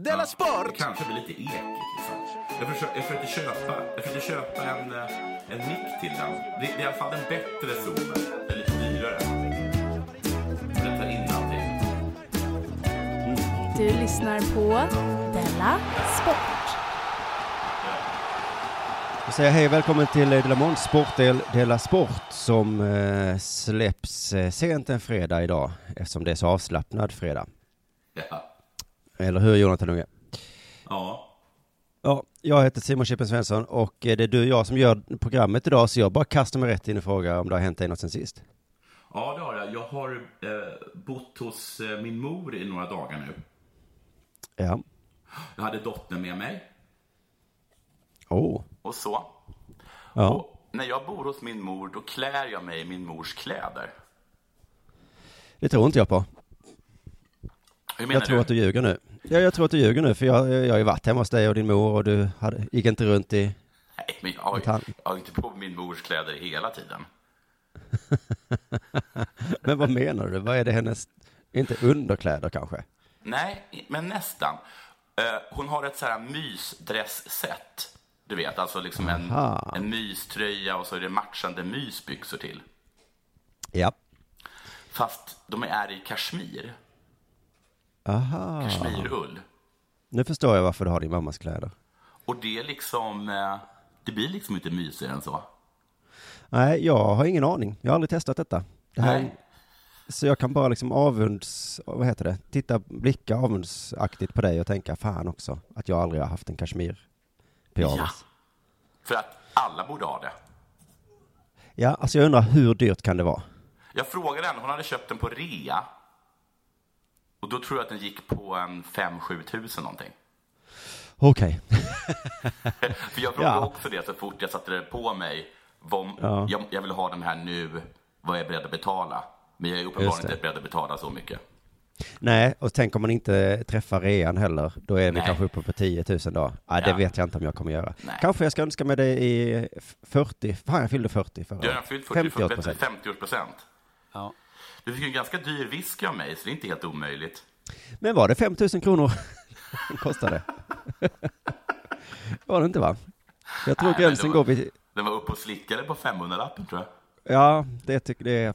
Della Sport! Det kanske blir lite ekigt liksom. Jag försökte, jag försökte köpa, jag försökte köpa en, eh, en mick till den. Det, det är i alla fall en bättre zoom. Den är lite dyrare. Den tar in allting. Du lyssnar på Della Sport. Jag säger hej och välkommen till eh, Delamons sportdel Dela Sport som eh, släpps eh, sent en fredag idag eftersom det är så avslappnad fredag. Ja. Eller hur Jonathan Unge? ja. Ja, jag heter Simon Chippen Svensson och eh, det är du och jag som gör programmet idag så jag bara kastar mig rätt in och frågar om det har hänt dig något sen sist. Ja, det har jag. Jag har eh, bott hos eh, min mor i några dagar nu. Ja. Jag hade dottern med mig Oh. och så. Ja. Och när jag bor hos min mor, då klär jag mig i min mors kläder. Det tror inte jag på. Jag tror du? att du ljuger nu. Ja, jag tror att du ljuger nu för jag, jag har ju varit hemma hos dig och din mor och du hade, gick inte runt i... Nej, men jag har, ju- jag har inte på min mors kläder hela tiden. Men vad menar du? Vad är det hennes... Inte underkläder kanske? Nej, men nästan. Eh, hon har ett så här mysdressset. Du vet, alltså liksom en, Aha. en myströja och så är det matchande mysbyxor till. Ja. Fast de är i kashmir, Aha. kashmirull. Nu förstår jag varför du har din mammas kläder. Och det är liksom, eh, det blir liksom inte mysigare än så. Nej, jag har ingen aning. Jag har aldrig testat detta. Det här, Nej. Så jag kan bara liksom avunds, vad heter det, titta, blicka avundsaktigt på dig och tänka, fan också, att jag aldrig har haft en kashmir pyjamas. För att alla borde ha det. Ja. alltså jag undrar hur dyrt kan det vara? Jag frågade henne, hon hade köpt den på rea. Och då tror jag att den gick på en 5-7 tusen någonting. Okej. För jag frågade Ja. också det så fort jag satte det på mig. Vad, Ja. jag, jag vill ha den här nu, vad är jag beredd att betala? Men jag är uppenbarligen det. inte beredd att betala så mycket. Nej, och tänk om man inte träffar rean heller, då är vi Nej. kanske uppe på 10 000 då. Ja, det Ja. vet jag inte om jag kommer göra. Nej. Kanske jag ska önska mig det i 40, fan jag fyllde 40 förra Du har fyllt 40, 50 50 50-årspresent. Ja. Du fick en ganska dyr whisky av mig, så det är inte helt omöjligt. Men var det 5 000 kronor den kostade? var det inte va? Jag tror gränsen går vid, Den var uppe och slickade på 500-lappen tror jag. ja, det tycker det är,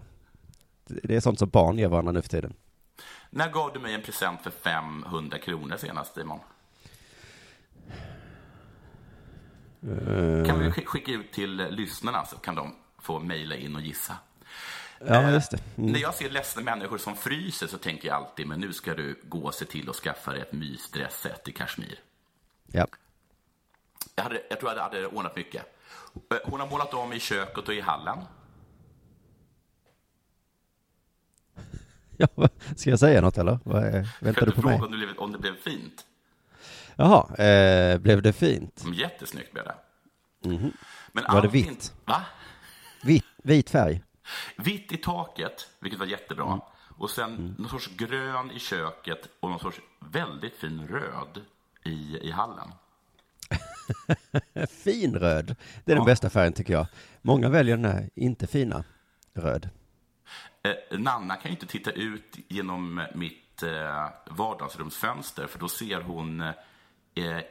det är sånt som barn ger varandra nu för tiden. När gav du mig en present för 500 kronor senast, Simon? Kan vi sk- skicka ut till eh, lyssnarna så kan de få mejla in och gissa. Ja, just det. Mm. När jag ser ledsna människor som fryser så tänker jag alltid, men nu ska du gå och se till att skaffa dig ett mysdressset i kashmir. Ja. Jag, hade, jag tror jag hade ordnat mycket. Eh, Hon har målat om i köket och i hallen. ja, ska jag säga något eller? Vad är, väntar du på mig? om det, blev, om det blev fint? Jaha, eh, blev det fint? Mm, Jättesnyggt blev det. Men Mhm. Var det vitt? Va? Vit, vit färg? Vitt i taket, vilket var jättebra. Mm. Och sen någon sorts grön i köket och någon sorts väldigt fin röd i, i hallen. Fin röd. Det är den Ja. bästa färgen tycker jag. Många väljer den här inte fina röd. Eh, Nanna kan ju inte titta ut genom mitt eh, vardagsrumsfönster för då ser hon eh,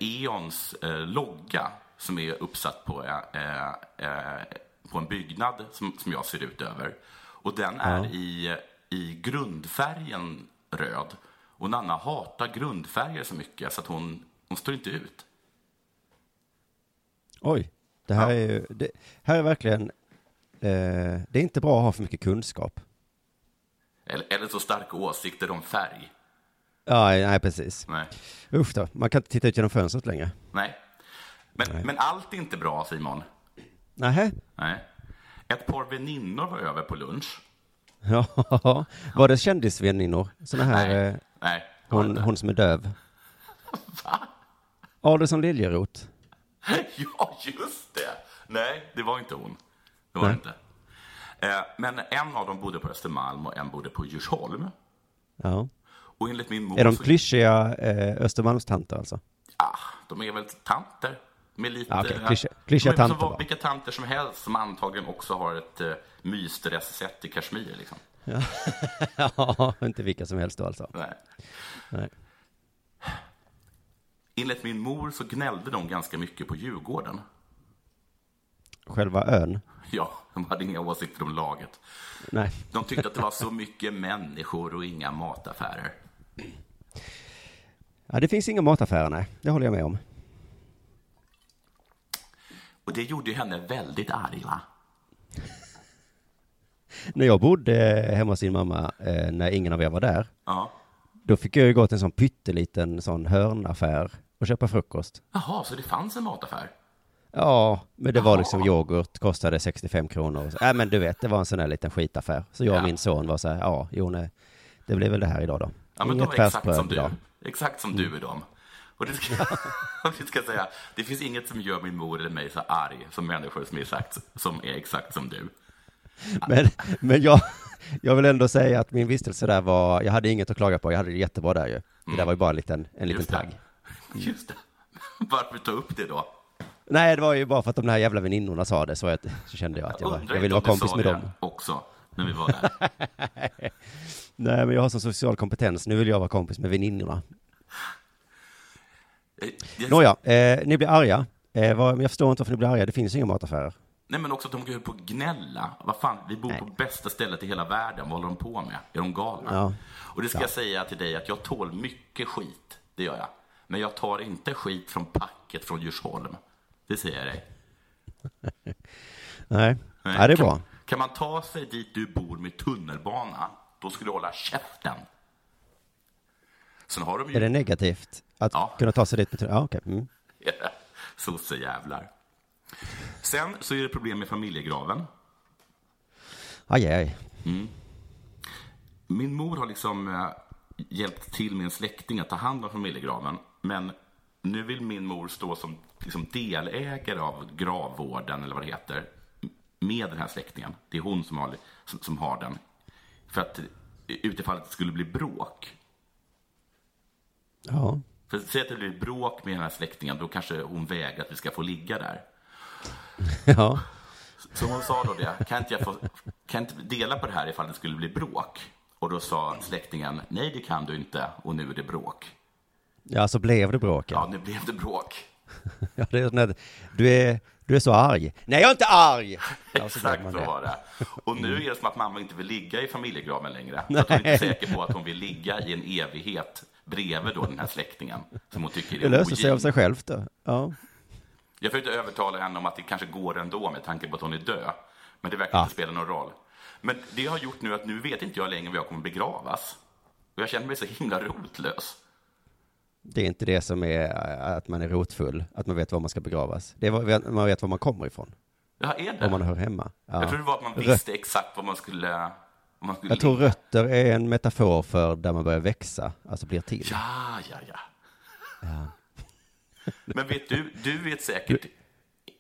E.ONs eh, logga som är uppsatt på, eh, eh, på en byggnad som, som jag ser ut över. Och den är i, i grundfärgen röd. Och Nanna hatar grundfärger så mycket så att hon, hon står inte ut. Oj, det här Ja. är ju, det här är verkligen, eh, det är inte bra att ha för mycket kunskap. Eller, eller så starka åsikter om färg. Ja, nej precis. Nej. Usch då, man kan inte titta ut genom fönstret längre. Nej. Men, men allt är inte bra, Simon. Nähä? Nej. Ett par väninnor var över på lunch. Ja, var det kändisväninnor? Såna här, Nej. eh, Nej, hon, hon som är döv. Va? Adelsson Liljeroth. Ja, just det. Nej, det var inte hon. Det var Nej. inte. Eh, Men en av dem bodde på Östermalm och en bodde på Djursholm. Ja. Och enligt min mor... Är de klyschiga eh, Östermalmstanter alltså? Ah, de är väl tanter. Med lite... De är som tanter bara. Vilka tanter som helst som antagligen också har ett uh, mysdressset i kashmir. Liksom. ja, inte vilka som helst då alltså. Nej. Nej. enligt min mor så gnällde de ganska mycket på Djurgården. Själva ön? Ja, de hade inga åsikter om laget. Nej. De tyckte att det var så mycket människor och inga mataffärer. Ja, det finns inga mataffärer, nej. Det håller jag med om. Och det gjorde henne väldigt arg, va? När jag bodde hemma hos din mamma, eh, när ingen av er var där, Ja. då fick jag ju gå till en sån pytteliten sån hörnaffär och köpa frukost. Jaha, så det fanns en mataffär? Ja, men det var Jaha. liksom yoghurt, kostade 65 kronor. Nej, men du vet, det var en sån där liten skitaffär. Så jag och Ja. min son var så här, ja, jo, nej, det blir väl det här idag då. Ja, men de Inget är exakt som du. idag. Exakt som du är de. Och det ska, det ska jag säga, det finns inget som gör min mor eller mig så arg som människor som är exakt, som, är exakt som du. Men, men jag, jag vill ändå säga att min vistelse där var, jag hade inget att klaga på, jag hade det jättebra där ju. Det där var ju bara en liten, en liten Mm. Just det. tagg. Just det. Varför ta upp det då? Nej, det var ju bara för att de här jävla väninnorna sa det, så, jag, så kände jag att jag, undrar jag ville vara kompis med det dem. också, när vi var där. Nej, men jag har sån social kompetens, nu vill jag vara kompis med väninnorna. Eh, jag- Nåja, eh, ni blir arga. Eh, vad, jag förstår inte varför ni blir arga, det finns inga mataffärer. Nej, men också att de går ut på att gnälla. Vad fan, vi bor på bästa stället i hela världen. Vad håller de på med? Är de galna? Ja. Och det ska jag säga till dig att jag tål mycket skit. Det gör jag. Men jag tar inte skit från packet från Djursholm. Det säger jag dig. Nej, ja, det är kan, bra. Kan man ta sig dit du bor med tunnelbana, då skulle du hålla käften. Sen har de ju... Är det negativt att Ja. kunna ta sig dit? Med, ja, okej. Mm. Sossejävlar. Sen så är det problem med familjegraven. Aj, aj. Min mor har liksom eh, hjälpt till med en släkting att ta hand om familjegraven. Men nu vill min mor stå som liksom, delägare av gravvården, eller vad det heter, med den här släktingen. Det är hon som har, som, som har den. För att eh, utifall att det skulle bli bråk. Ja. För säg att det blir bråk med den här släktingen, då kanske hon vägrar att vi ska få ligga där. ja. Så hon sa då det, kan inte jag få, kan inte dela på det här ifall det skulle bli bråk? Och då sa släktingen, nej det kan du inte, och nu är det bråk. Ja, så blev det bråk. Ja, nu blev det bråk. Ja, det är sån där, du, är, du är så arg. Nej, jag är inte arg! Ja, Exakt så var det. Och nu är det som att mamma inte vill ligga i familjegraven längre. Så att hon är inte säker på att hon vill ligga i en evighet bredvid då den här släktingen som hon tycker Det är löser sig av sig självt då. Ja. Jag försökte övertala henne om att det kanske går ändå med tanke på att hon är död. Men det verkar Ja. inte spela någon roll. Men det har gjort nu att nu vet inte jag längre var jag kommer begravas. Och jag känner mig så himla rotlös. Det är inte det som är äh, att man är rotfull, att man vet var man ska begravas. Det är vad man vet var man kommer ifrån, Ja, är det? var man hör hemma. Ja. Jag tror det var att man visste exakt vad man skulle... Jag tror rötter är en metafor för där man börjar växa, alltså blir till. Ja, ja, ja. Men vet du, du vet säkert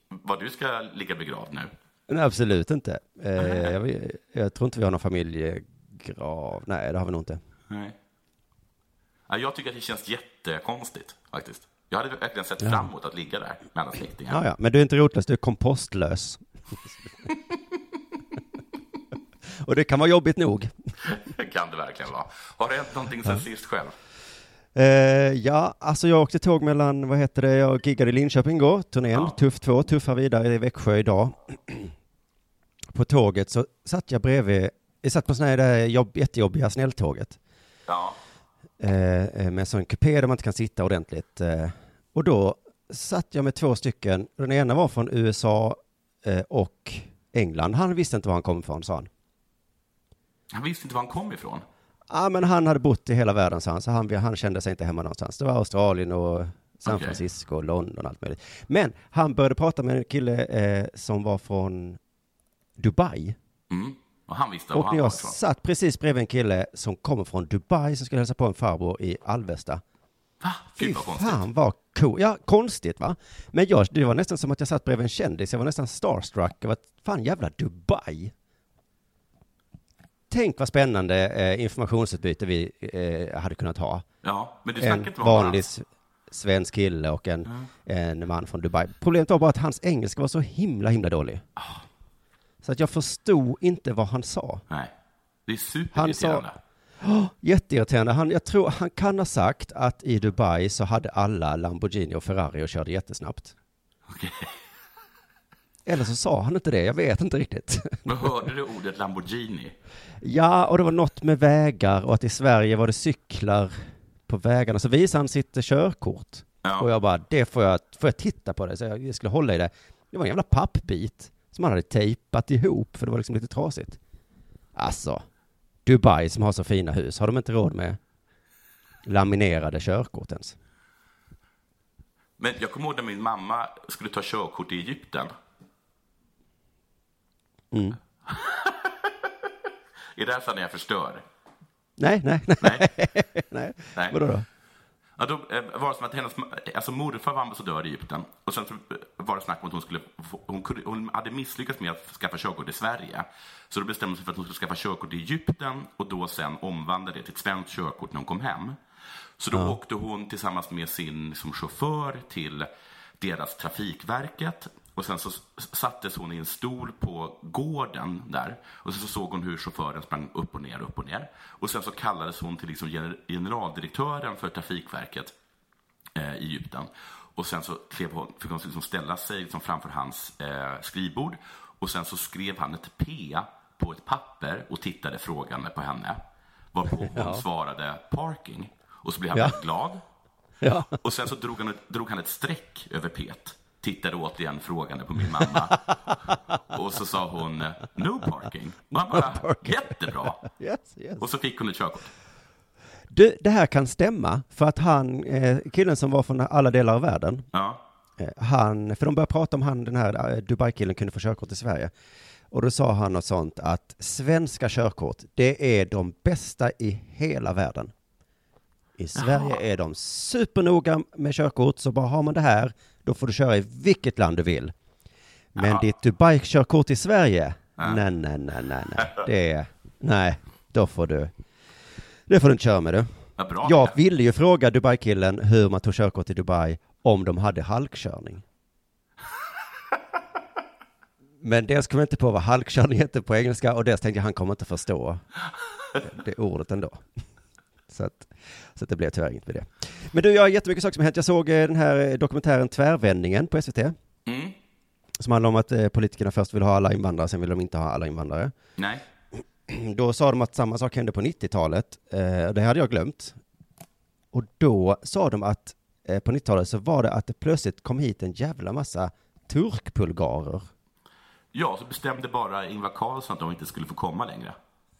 var du ska ligga begravd nu. Nej, absolut inte. Eh, jag, jag tror inte vi har någon familjegrav. Nej, det har vi nog inte. Nej. Ja, jag tycker att det känns jättekonstigt faktiskt. Jag hade verkligen sett fram emot att ligga där med alla släktingar. Ja, ja. Men du är inte rotlös, du är kompostlös. Och det kan vara jobbigt nog. kan det verkligen vara. Har det hänt någonting sen sist själv? Eh, ja, alltså jag åkte tåg mellan, vad heter det, jag giggade i Linköping igår, turnén, Ja. Tuff 2, tuffa vidare i Växjö idag. På tåget så satt jag bredvid, jag satt på sån här där jobb, jättejobbiga snälltåget. Ja. eh, eh, med en sån kupé där man inte kan sitta ordentligt. Eh, och då satt jag med två stycken, den ena var från USA eh, och England. Han visste inte var han kom ifrån, sa han. Han visste inte var han kom ifrån. Ja, men han hade bott i hela världen, sa han, så han, han kände sig inte hemma någonstans. Det var Australien och San Okej. Francisco och London och allt möjligt. Men han började prata med en kille eh, som var från Dubai. Mm. Och han visste var Och han när var jag ifrån. satt precis bredvid en kille som kommer från Dubai som skulle hälsa på en farbror i Alvesta. Va? Fy Gud vad fan vad cool. Ja, konstigt va? Men jag, det var nästan som att jag satt bredvid en kändis. Jag var nästan starstruck. Jag var, fan jävla Dubai. Tänk vad spännande eh, informationsutbyte vi eh, hade kunnat ha. Ja, men du En inte vanlig s- svensk kille och en, en man från Dubai. Problemet var bara att hans engelska var så himla, himla dålig. Ah. Så att jag förstod inte vad han sa. Nej. Det är superirriterande. Oh, jätteirriterande. Han, jag tror han kan ha sagt att i Dubai så hade alla Lamborghini och Ferrari och körde jättesnabbt. Okej. Eller så sa han inte det, jag vet inte riktigt. Men hörde du ordet Lamborghini? Ja, och det var något med vägar och att i Sverige var det cyklar på vägarna. Så visade han sitt körkort. Ja. Och jag bara, det får jag, får jag titta på det? Så jag skulle hålla i det. Det var en jävla pappbit som han hade tejpat ihop för det var liksom lite trasigt. Alltså, Dubai som har så fina hus, har de inte råd med laminerade körkort ens? Men jag kommer ihåg när min mamma skulle ta körkort i Egypten. Mm. är det här när jag förstör? Nej, nej, nej, Nej. nej. Nej. Vadå då? Ja, då eh, var det som att hennes alltså morfar var ambassadör i Egypten. Och sen eh, var det snack om att hon, skulle, hon, kunde, hon hade misslyckats med att skaffa körkort i Sverige. Så då bestämde hon sig för att hon skulle skaffa körkort i Egypten och då sen omvandla det till ett svenskt körkort när hon kom hem. Så då åkte hon tillsammans med sin som chaufför till deras Trafikverket. Och sen så sattes hon i en stol på gården där. Och sen så såg hon hur chauffören sprang upp och ner, upp och ner. Och sen så kallades hon till liksom gener- generaldirektören för Trafikverket eh, i Egypten. Och sen så klev hon, fick hon liksom ställa sig liksom framför hans eh, skrivbord. Och sen så skrev han ett P på ett papper och tittade frågande på henne. Varpå hon svarade parking. Och så blev han Ja. väldigt glad. Ja. Och sen så drog han, ett- drog han ett streck över P. Tittade återigen frågande på min mamma. Och så sa hon no parking. Och han bara, jättebra. Yes, yes. Och så fick hon ett körkort. Du, det här kan stämma, för att han, eh, killen som var från alla delar av världen, Ja. eh, han, för de började prata om han, den här eh, Dubai-killen kunde få körkort i Sverige. Och då sa han något sånt att svenska körkort, det är de bästa i hela världen. I Sverige är de supernoga med körkort, så bara har man det här, då får du köra i vilket land du vill. Men Jaha. ditt Dubai-körkort i Sverige, nej, nej, nej, nej, nej, det är, nej, då får du, det får du inte köra med du. Vad bra. Jag ville ju fråga Dubai-killen hur man tog körkort i Dubai om de hade halkkörning. Men dels kom jag inte på vad halkkörning heter på engelska och dels tänkte jag han kommer inte förstå det ordet ändå. Så att, så att det blev tyvärr inget med det. Men du, jag har jättemycket saker som har hänt. Jag såg eh, den här dokumentären Tvärvändningen på SVT. Mm. Som handlar om att eh, politikerna först vill ha alla invandrare, sen vill de inte ha alla invandrare. Nej. Då sa de att samma sak hände på 90-talet. Eh, och det hade jag glömt. Och då sa de att eh, på 90-talet så var det att det plötsligt kom hit en jävla massa turkbulgarer. Ja, så bestämde bara Ingvar Carlsson att de inte skulle få komma längre.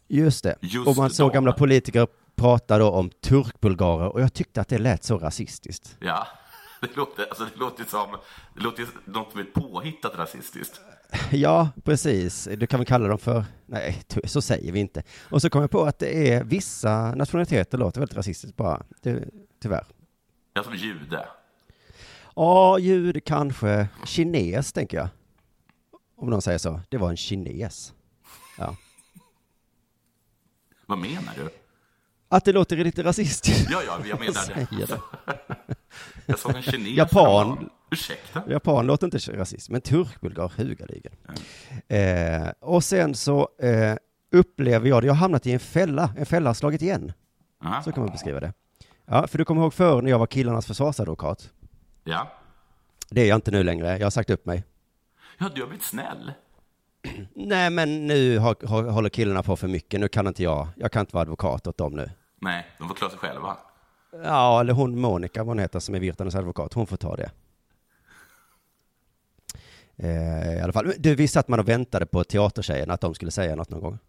Just det. Just och man såg då. gamla politiker prata då om turkbulgarer och jag tyckte att det lät så rasistiskt. Ja, det låter, alltså det låter som, det låter något som är påhittat rasistiskt. Ja, precis. Du kan väl kalla dem för, nej, så säger vi inte. Och så kom jag på att det är vissa nationaliteter låter väldigt rasistiskt bara, det, tyvärr. Jag som jude. Ja, ljud kanske. Kines, tänker jag. Om någon säger så. Det var en kines. Ja. Vad menar du? Att det låter lite rasistiskt. Ja, ja, jag menar det. Det. Jag såg en kines. Japan. Ursäkta? Japan låter inte rasist, men turkbulgar hugaligen. Eh, och sen så eh, upplever jag det, jag har hamnat i en fälla. En fälla har slagit igen. Ja. Så kan man beskriva det. Ja, för du kommer ihåg förr när jag var killarnas försvarsadvokat. ja. Det är jag inte nu längre, jag har sagt upp mig. Ja, du har blivit snäll. Nej, men nu har, har, håller killarna på för mycket, nu kan inte jag, jag kan inte vara advokat åt dem nu. Nej, de får klara sig själva. Ja, eller hon Monica, vad hon heter, som är Virtanens advokat, hon får ta det. Eh, I alla fall, du visste att man och väntade på teatertjejerna, att de skulle säga något någon gång?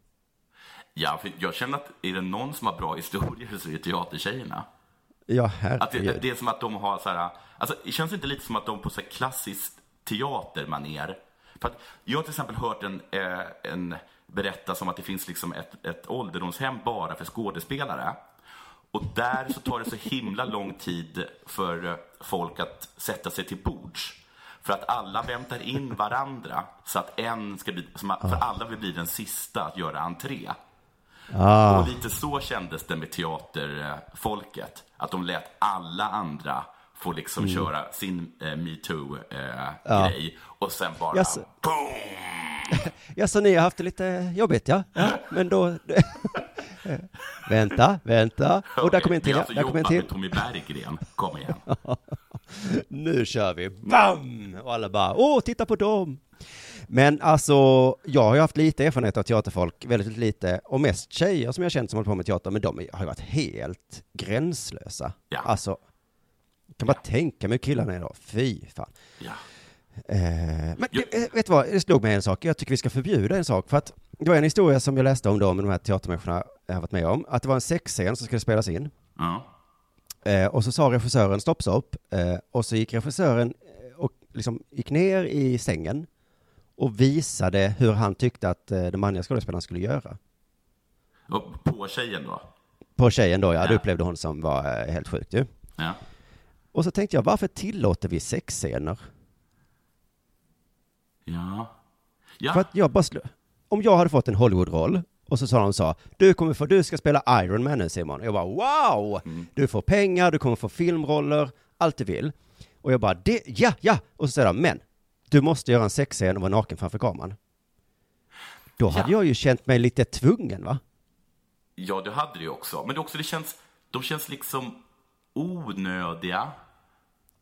Ja, för jag känner att är det någon som har bra historier så är det teatertjejerna. Ja, Att det, herregud. det är som att de har så här, alltså det känns inte lite som att de på så här klassiskt teatermaner. För att jag har till exempel hört en, eh, en berättas om att det finns liksom ett, ett ålderdomshem bara för skådespelare. Och där så tar det så himla lång tid för eh, folk att sätta sig till bords. För att alla väntar in varandra så att en ska bli, för alla vill bli den sista att göra entré. Ah, Och lite så kändes det med teaterfolket. Att de lät alla andra få liksom Mm. köra sin eh, metoo-grej. och sen bara Jaså. boom! ja, så ni har haft det lite jobbigt, ja? ja men då, Vänta, vänta. Och där kom en till. Ja, där kom en till. Tommy Berggren. Kom igen. Nu kör vi. Bam! Och alla bara, åh, titta på dem. Men alltså, jag har ju haft lite erfarenhet av teaterfolk, väldigt lite, och mest tjejer som jag känt som håller på med teater, men de har ju varit helt gränslösa. Ja. Alltså, kan bara tänka mig hur killarna är då. Fy fan. Ja. Eh, men det, eh, vet du vad, det slog mig en sak. Jag tycker vi ska förbjuda en sak. För att det var en historia som jag läste om då, med de här teatermänniskorna jag har varit med om. Att det var en sexscen som skulle spelas in. Ja. Eh, och så sa regissören stopp, stopp. Eh, och så gick regissören eh, och liksom gick ner i sängen och visade hur han tyckte att eh, den manliga skådespelaren skulle göra. Och på tjejen då? På tjejen då, ja. Det Ja. upplevde hon som var helt sjukt ju. Ja. Och så tänkte jag, varför tillåter vi sexscener? Ja. Ja. För att jag bara Om jag hade fått en Hollywood-roll och så sa de så, du kommer få, du ska spela Iron Man nu Simon. Och jag bara, wow! Du får pengar, du kommer få filmroller, allt du vill. Och jag bara, det, ja, ja! Och så säger de, men, du måste göra en sexscen och vara naken framför kameran. Då hade Ja. jag ju känt mig lite tvungen, va? Ja, det hade ju också. Men det, också, det känns, de känns liksom onödiga.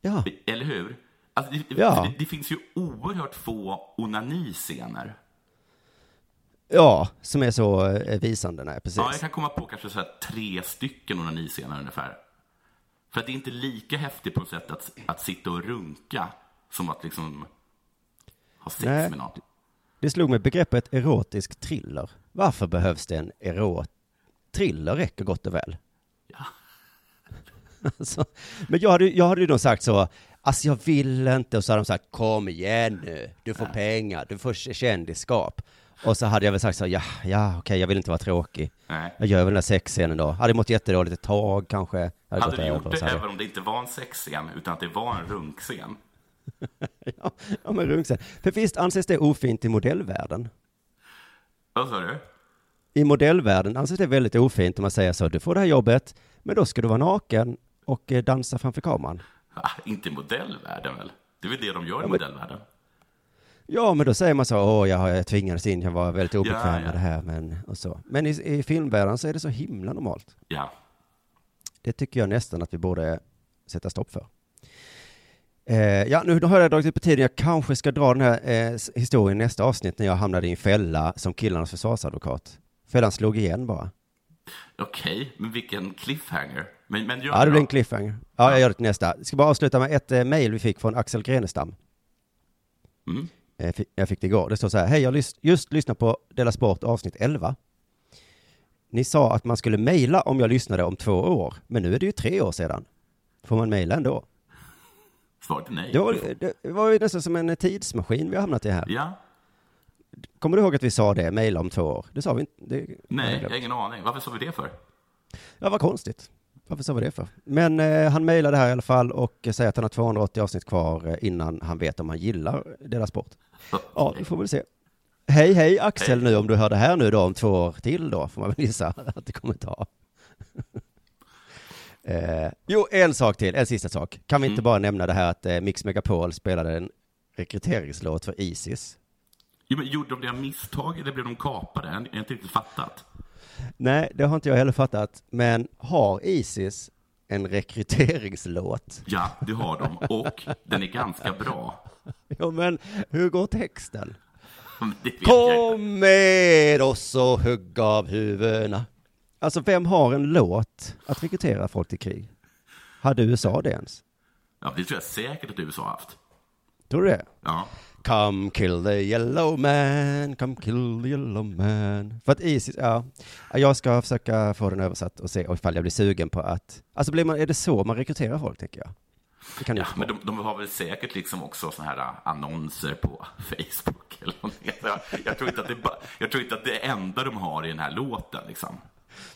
Ja. Eller hur? Alltså, det, Ja. det, det finns ju oerhört få onaniscener. Ja, som är så eh, visande, nej, precis. Ja, jag kan komma på kanske så här tre stycken onaniscener ungefär. För att det är inte lika häftigt på ett sätt att, att sitta och runka som att liksom ha sex Nej. med någon. Det slog mig begreppet erotisk thriller. Varför behövs det en erot... Thriller räcker gott och väl. Ja. Alltså, men jag hade, jag hade ju då sagt så, alltså jag vill inte, och så hade de sagt, kom igen nu, du får pengar, du får kändisskap. Och så hade jag väl sagt så, ja, ja, okej, jag vill inte vara tråkig. Nej. Jag gör väl den här sexscenen då. Hade mått jättedåligt ett tag kanske. Hade, Hade du gjort det även om det inte var en sexscen, utan att det var en runkscen? Ja, ja men runkscen. För visst anses det ofint i modellvärlden? Vad sa du? I modellvärlden anses det väldigt ofint om man säger så, du får det här jobbet, men då ska du vara naken och eh, dansa framför kameran. Ah, inte i modellvärlden väl? Det är väl det de gör i men- modellvärlden? Ja, men då säger man så, åh, jag, jag tvingades in, jag var väldigt obekväm Ja, ja. med det här, men, och så. Men i, i filmvärlden så är det så himla normalt. Ja. Det tycker jag nästan att vi borde sätta stopp för. Eh, ja, nu har jag dragit ut på tiden. Jag kanske ska dra den här eh, historien i nästa avsnitt när jag hamnade i en fälla som killarnas försvarsadvokat. Fällan slog igen bara. Okej, men vilken cliffhanger. Men, men gör Ja, det blir en cliffhanger. Ja, jag gör det till nästa. Jag ska bara avsluta med ett eh, mejl vi fick från Axel Grenestam. Mm. Eh, fi- Jag fick det igår. Det står så här. Hej, jag lys- just lyssnat på Della Sport avsnitt 11. Ni sa att man skulle mejla om jag lyssnade om två år, men nu är det ju tre år sedan. Får man mejla ändå? Svaret är nej. Det var, det var ju nästan som en tidsmaskin vi har hamnat i här. Ja? Kommer du ihåg att vi sa det, mejla om två år? Det sa vi inte. Det, Nej, jag jag har ingen aning. Varför sa vi det för? Ja, vad konstigt. Varför sa vi det för? Men eh, han mejlade här i alla fall och säger att han har 280 avsnitt kvar eh, innan han vet om han gillar deras sport. Ja, vi får väl se. Hej, hej Axel Hej. nu om du hör det här nu då om två år till då, får man väl gissa att det kommer ta. eh, jo, en sak till, en sista sak. Kan vi inte Mm. bara nämna det här att eh, Mix Megapol spelade en rekryteringslåt för Isis? Jo, men gjorde de det av misstag eller blev de kapade? Jag har inte riktigt fattat. Nej, det har inte jag heller fattat. Men har Isis en rekryteringslåt? Ja, det har de. Och den är ganska bra. Jo, men hur går texten? Kom med oss och hugg av huvudena. Alltså, vem har en låt att rekrytera folk till krig? Hade USA det ens? Ja, det tror jag säkert att USA har haft. Tror du det? Ja. Come kill the yellow man, come kill the yellow man. För att Isis, ja, jag ska försöka få den översatt och se ifall jag blir sugen på att, alltså blir man, är det så man rekryterar folk tänker jag? Ja, inte men de, de har väl säkert liksom också såna här äh, annonser på Facebook eller någonting. Jag, jag, tror inte att det jag tror inte att det enda de har i den här låten liksom.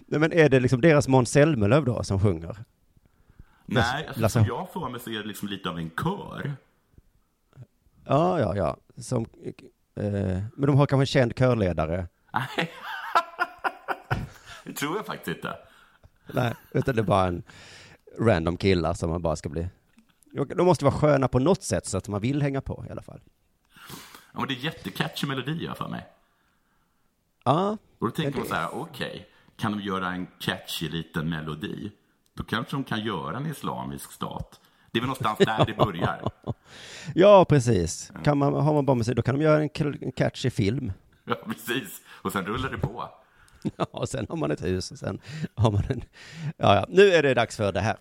Nej men är det liksom deras Måns Zelmerlöw då som sjunger? Nej, alltså, Lasse- jag får mig så är det liksom lite av en kör. Ja, ja, ja. Som, eh, men de har kanske en känd körledare. Nej. Det tror jag faktiskt inte. Nej, utan det är bara en random killar som man bara ska bli. De måste vara sköna på något sätt så att man vill hänga på i alla fall. Ja, men det är jättecatchy melodi jag för mig. Ja, Och då tänker man så här, okej, kan de göra en catchy liten melodi, då kanske de kan göra en islamisk stat. Det är väl någonstans där det börjar. Ja, precis. Kan man, har man bara musik, då kan de göra en catchy film. Ja, precis. Och sen rullar det på. Ja, och sen har man ett hus och sen har man en... Ja, ja, nu är det dags för det här.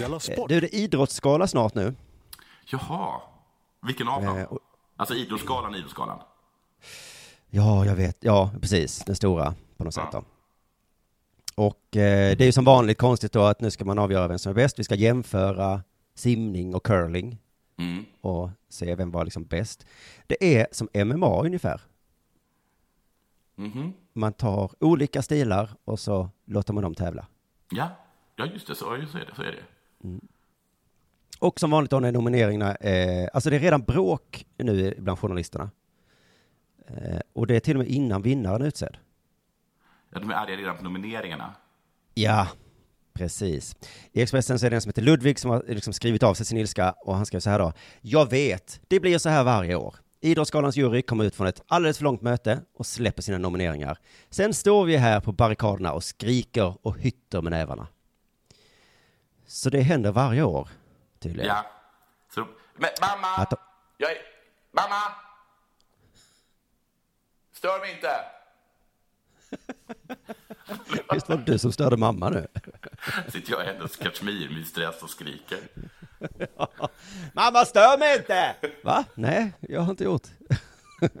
Eh! Du, det är idrottsskala snart nu. Jaha. Vilken av dem? Eh, och- Alltså Idrottsgalan, Idrottsgalan. Ja, jag vet. Ja, precis. Den stora på något sätt då. Och eh, det är ju som vanligt konstigt då att nu ska man avgöra vem som är bäst. Vi ska jämföra simning och curling Mm. och se vem var liksom bäst. Det är som MMA ungefär. Mhm. Man tar olika stilar och så låter man dem tävla. Ja. ja, just det. Så, just det, så är det. Och som vanligt då när nomineringarna, eh, alltså det är redan bråk nu bland journalisterna. Eh, och det är till och med innan vinnaren är utsedd. Ja, de är arga redan på nomineringarna. Ja, precis. I Expressen så är det en som heter Ludvig som har liksom skrivit av sig sin ilska och han skrev så här då. Jag vet, det blir så här varje år. Idrottsgalans jury kommer ut från ett alldeles för långt möte och släpper sina nomineringar. Sen står vi här på barrikaderna och skriker och hytter med nävarna. Så det händer varje år, tydligen. Ja. Så, men mamma! Att Jag är... Mamma! Stör mig inte! Visst var det du som störde mamma nu? Sitter jag i hennes stress och skriker. Mamma, stör mig inte! Va? Nej, jag har inte gjort.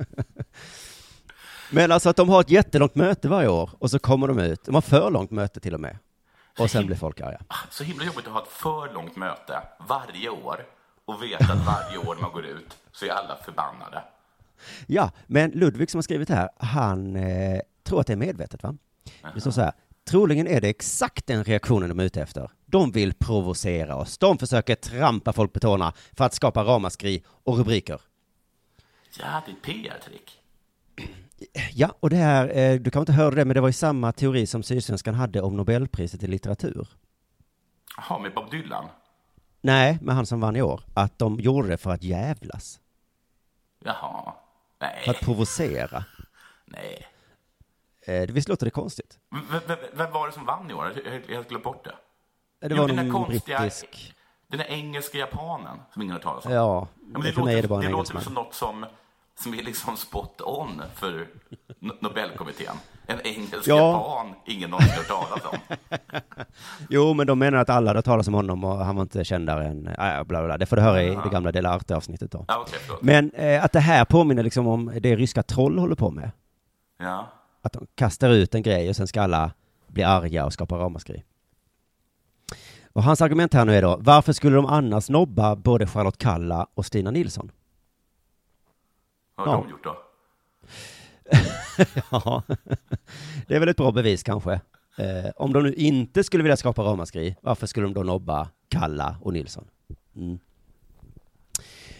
Men alltså att de har ett jättelångt möte varje år och så kommer de ut. De har för långt möte till och med. Och sen blir folk arga. Så himla jobbigt att ha ett för långt möte varje år och veta att varje år man går ut så är alla förbannade. Ja, men Ludvig som har skrivit det här, han eh, tror att det är medvetet va? Det står så här, troligen är det exakt den reaktionen de är ute efter. De vill provocera oss. De försöker trampa folk på tårna för att skapa ramaskri och rubriker. Ja, det är ett PR-trick. Ja, och det här, eh, du kan inte höra det, men det var ju samma teori som Sydsvenskan hade om Nobelpriset i litteratur. Jaha, med Bob Dylan? Nej, med han som vann i år. Att de gjorde det för att jävlas. Jaha. Nej, För att provocera. nej. Eh, visst låter det konstigt? V- vem var det som vann i år? Jag har helt- glömt bort det. Det Jo, var den där någon konstiga- brittisk... Den där engelska japanen som ingen har talat om. Ja, men det mig är det låter, bara det en låter som något som, som är liksom spot on för No- Nobelkommittén. En engelsk Ja. japan ingen någonsin hört talas om. Jo, men de menar att alla hade talat om honom och han var inte kändare än... Äh, bla, bla, bla. Det får du höra i det gamla Dela Arte-avsnittet då. Ja, okej, förlåt. Men eh, att det här påminner liksom om det ryska troll håller på med. Ja. Att de kastar ut en grej och sen ska alla bli arga och skapa ramaskri. Och hans argument här nu är då, varför skulle de annars nobba både Charlotte Kalla och Stina Nilsson? Vad har Ja. de gjort då? Ja, det är väl ett bra bevis kanske. Eh, om de nu inte skulle vilja skapa ramaskri, varför skulle de då nobba Kalla och Nilsson? Mm.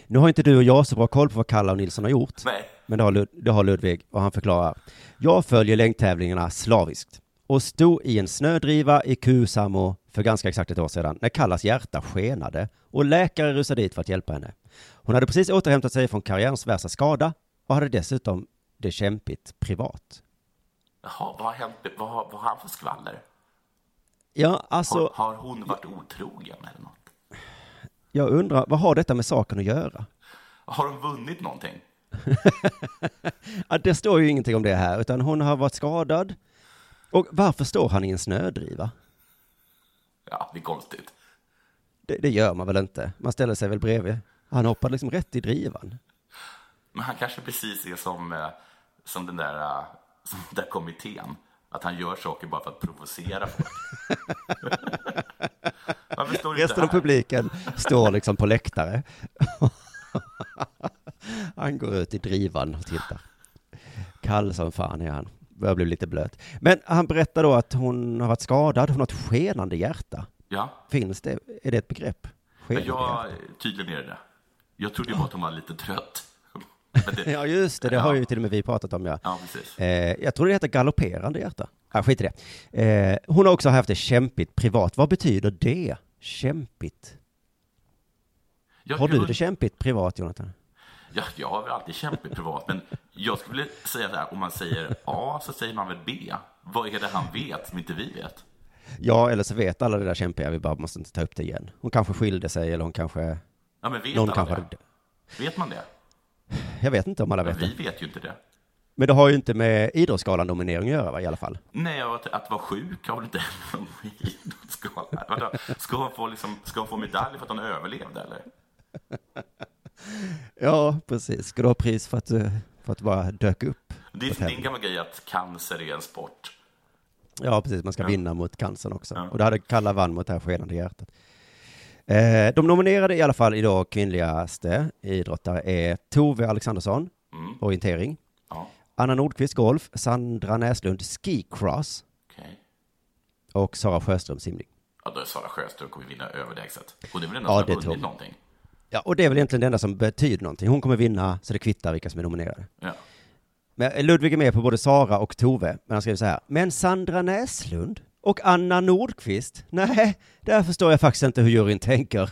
Nu har inte du och jag så bra koll på vad Kalla och Nilsson har gjort, Nej. Men det har, Lud- det har Ludvig och han förklarar. Jag följer längdtävlingarna slaviskt och stod i en snödriva i Kusamo för ganska exakt ett år sedan när Kallas hjärta skenade och läkare rusade dit för att hjälpa henne. Hon hade precis återhämtat sig från karriärens värsta skada och hade dessutom det kämpigt privat. Jaha, vad har hänt? Vad har, vad har han för skvaller? Ja, alltså, Har, har hon varit otrogen eller något? jag undrar, vad har detta med saken att göra? Har de vunnit någonting? Ja, det står ju ingenting om det här, utan hon har varit skadad. Och varför står han i en snödriva? Ja, det är konstigt. Det, det gör man väl inte? Man ställer sig väl bredvid? Han hoppade liksom rätt i drivan. Men han kanske precis är som, eh, som den där, eh, som den där kommittén. Att han gör saker bara för att provocera folk. Resten av publiken står liksom på läktare. Han går ut i drivan och tittar. Kall som fan är han. Börjar bli lite blöt. Men han berättar då att hon har varit skadad. Hon har ett skenande hjärta. Ja, Finns det? Är det ett begrepp? Skenande jag, hjärta. tydligen är det det. Jag trodde bara att hon var lite trött. Det, Ja, just det. Det har ju till och med vi pratat om, ja. ja, precis. Eh, jag tror det heter galopperande hjärta. Ja, skit i det. Eh, hon har också haft det kämpigt privat. Vad betyder det? Kämpigt? Jag, Har du jag, det kämpigt privat, Jonathan? Ja, jag har väl alltid kämpat privat, men jag skulle vilja säga så här, om man säger A så säger man väl B. Vad är det han vet som inte vi vet? Ja, eller så vet alla det där kämpiga, vi bara måste inte ta upp det igen. Hon kanske skilde sig eller hon kanske... Ja, men vet Någon alla kanske det? Vet man det? Jag vet inte om alla Men vet vi det. vet ju inte det. Men det har ju inte med Idrottsgalan-nominering att göra va, i alla fall. Nej, att, att vara sjuk har väl inte någon idrottsgala? Vadå? Ska hon få, liksom, ska hon få medalj för att hon överlevde, eller? Ja, precis. Ska du ha pris för att du, för att du bara dök upp? Det är, tävling? gammal grej att cancer är en sport. Ja, precis. Man ska Ja. vinna mot cancern också. Ja. Och det hade Kalla vann mot det här skenande hjärtat. Eh, de nominerade i alla fall idag kvinnligaste idrottare är Tove Alexandersson, Mm. orientering, Ja, Anna Nordqvist, golf, Sandra Näslund, skicross okej. och Sara Sjöström, simning. Ja, då är Sara Sjöström kommer vinna överlägset. Det är väl den Ja, som har vunnit någonting? Ja, och det är väl egentligen det enda som betyder någonting. Hon kommer vinna, så det kvittar vilka som är nominerade. Ja. Men Ludvig är med på både Sara och Tove, men han skriver så här. Men Sandra Näslund och Anna Nordqvist? Nej, där förstår jag faktiskt inte hur juryn tänker.